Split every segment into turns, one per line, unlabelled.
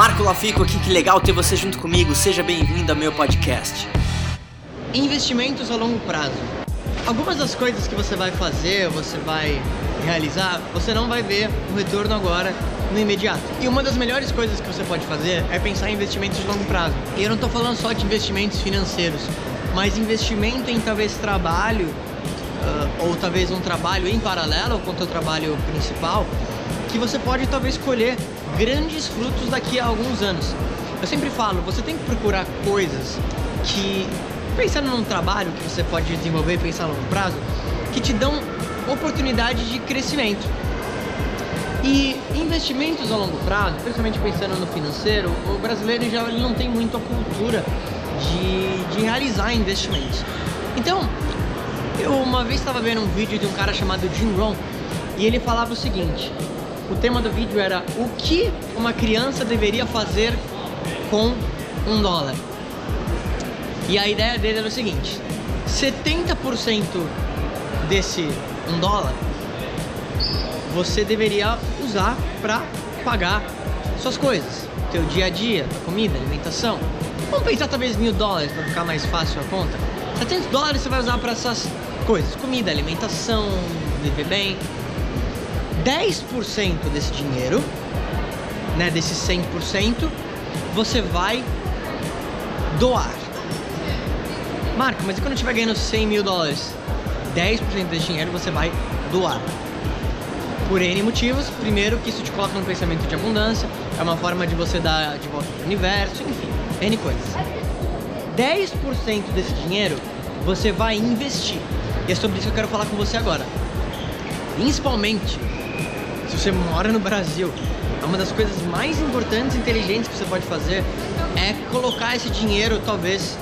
Marco Lafico aqui, que legal ter você junto comigo. Seja bem-vindo ao meu podcast.
Investimentos a longo prazo. Algumas das coisas que você vai fazer, você vai realizar, você não vai ver o retorno agora no imediato. E uma das melhores coisas que você pode fazer é pensar em investimentos de longo prazo. E eu não estou falando só de investimentos financeiros, mas investimento em talvez trabalho uh, ou talvez um trabalho em paralelo com o teu trabalho principal, que você pode talvez colher grandes frutos daqui a alguns anos. Eu sempre falo, você tem que procurar coisas que, pensando num trabalho que você pode desenvolver pensar a longo prazo, que te dão oportunidade de crescimento. E investimentos a longo prazo, principalmente pensando no financeiro, o brasileiro já ele não tem muito a cultura de, de realizar investimentos. Então, eu uma vez estava vendo um vídeo de um cara chamado Jim Rohn e ele falava o seguinte: o tema do vídeo era o que uma criança deveria fazer com um dólar. E a ideia dele era o seguinte: 70% desse um dólar você deveria usar para pagar suas coisas, teu dia a dia, comida, alimentação. Vamos pensar talvez mil dólares para ficar mais fácil a conta. 700 dólares você vai usar para essas coisas: comida, alimentação, viver bem. 10% desse dinheiro, né, desses 100%, você vai doar. Marco, mas e quando estiver ganhando 100 mil dólares? 10% desse dinheiro você vai doar. Por N motivos. Primeiro, que isso te coloca num pensamento de abundância, é uma forma de você dar de volta pro universo, enfim, N coisas. 10% desse dinheiro você vai investir. E é sobre isso que eu quero falar com você agora. Principalmente se você mora no Brasil, uma das coisas mais importantes e inteligentes que você pode fazer é colocar esse dinheiro, talvez,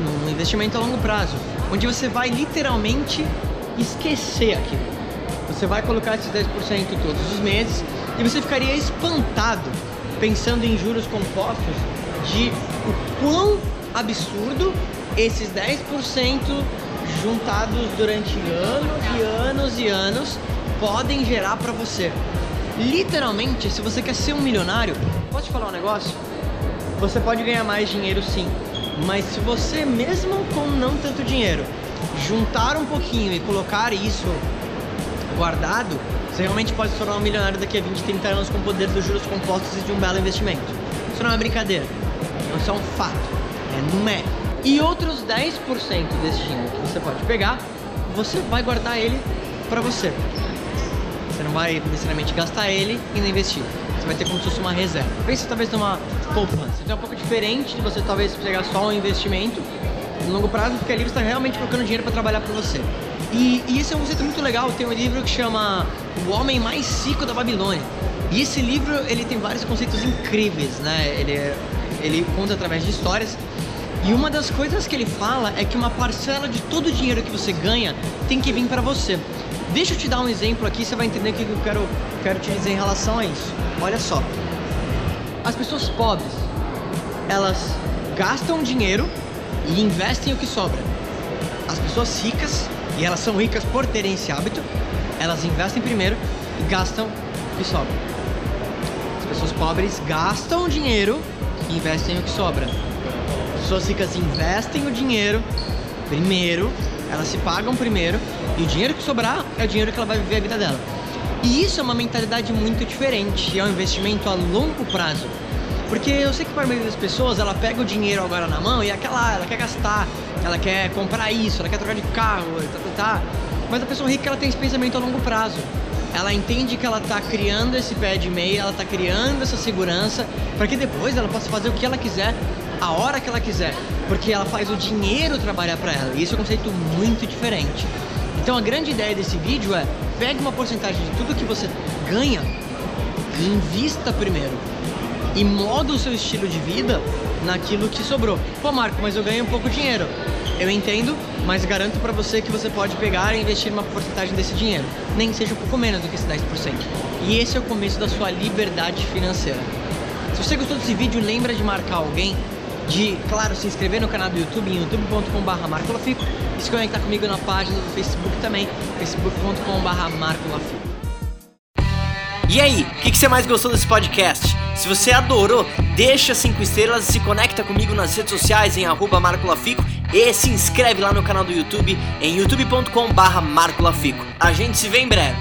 num investimento a longo prazo, onde você vai literalmente esquecer aquilo. Você vai colocar esses 10% todos os meses e você ficaria espantado pensando em juros compostos de o quão absurdo esses 10% juntados durante anos e anos e anos podem gerar para você. Literalmente, se você quer ser um milionário, posso te falar um negócio? Você pode ganhar mais dinheiro sim, mas se você, mesmo com não tanto dinheiro, juntar um pouquinho e colocar isso guardado, você realmente pode se tornar um milionário daqui a 20, 30 anos com o poder dos juros compostos e de um belo investimento. Isso não é brincadeira, isso é um fato, é numérico. E outros 10% desse dinheiro que você pode pegar, você vai guardar ele para você. Você não vai necessariamente gastar ele e não investir. Você vai ter como se fosse uma reserva. Pensa talvez numa poupança. Então é um pouco diferente de você talvez pegar só um investimento no longo prazo, porque ali você está realmente colocando dinheiro para trabalhar para você. E, e esse é um conceito muito legal. Tem um livro que chama O Homem Mais Rico da Babilônia. E esse livro ele tem vários conceitos incríveis, né? Ele, ele conta através de histórias. E uma das coisas que ele fala é que uma parcela de todo o dinheiro que você ganha tem que vir para você. Deixa eu te dar um exemplo aqui, você vai entender o que eu quero, quero te dizer em relação a isso. Olha só. As pessoas pobres, elas gastam dinheiro e investem o que sobra. As pessoas ricas, e elas são ricas por terem esse hábito, elas investem primeiro e gastam o que sobra. As pessoas pobres gastam dinheiro e investem o que sobra. As pessoas ricas investem o dinheiro primeiro, elas se pagam primeiro e o dinheiro que sobrar é o dinheiro que ela vai viver a vida dela. E isso é uma mentalidade muito diferente, é um investimento a longo prazo. Porque eu sei que para a maioria das pessoas ela pega o dinheiro agora na mão e é aquela, ela quer gastar, ela quer comprar isso, ela quer trocar de carro, tá, tá, tá. Mas a pessoa rica ela tem esse pensamento a longo prazo. Ela entende que ela está criando esse pé de meia, ela está criando essa segurança para que depois ela possa fazer o que ela quiser, a hora que ela quiser, porque ela faz o dinheiro trabalhar para ela. E isso é um conceito muito diferente. Então a grande ideia desse vídeo é pegue uma porcentagem de tudo que você ganha e invista primeiro. E moda o seu estilo de vida naquilo que sobrou. Pô, Marco, mas eu ganhei um pouco de dinheiro. Eu entendo, mas garanto para você que você pode pegar e investir uma porcentagem desse dinheiro, nem seja um pouco menos do que esse 10%. E esse é o começo da sua liberdade financeira. Se você gostou desse vídeo, lembra de marcar alguém de, claro, se inscrever no canal do YouTube em youtube.com.br marcolafico e se conectar comigo na página do Facebook também, facebook.com.br marcolafico.
E aí, o que, que você mais gostou desse podcast? Se você adorou, deixa 5 estrelas e se conecta comigo nas redes sociais em arroba Marco Lafico e se inscreve lá no canal do YouTube em youtube.com barra Marco Lafico. A gente se vê em breve.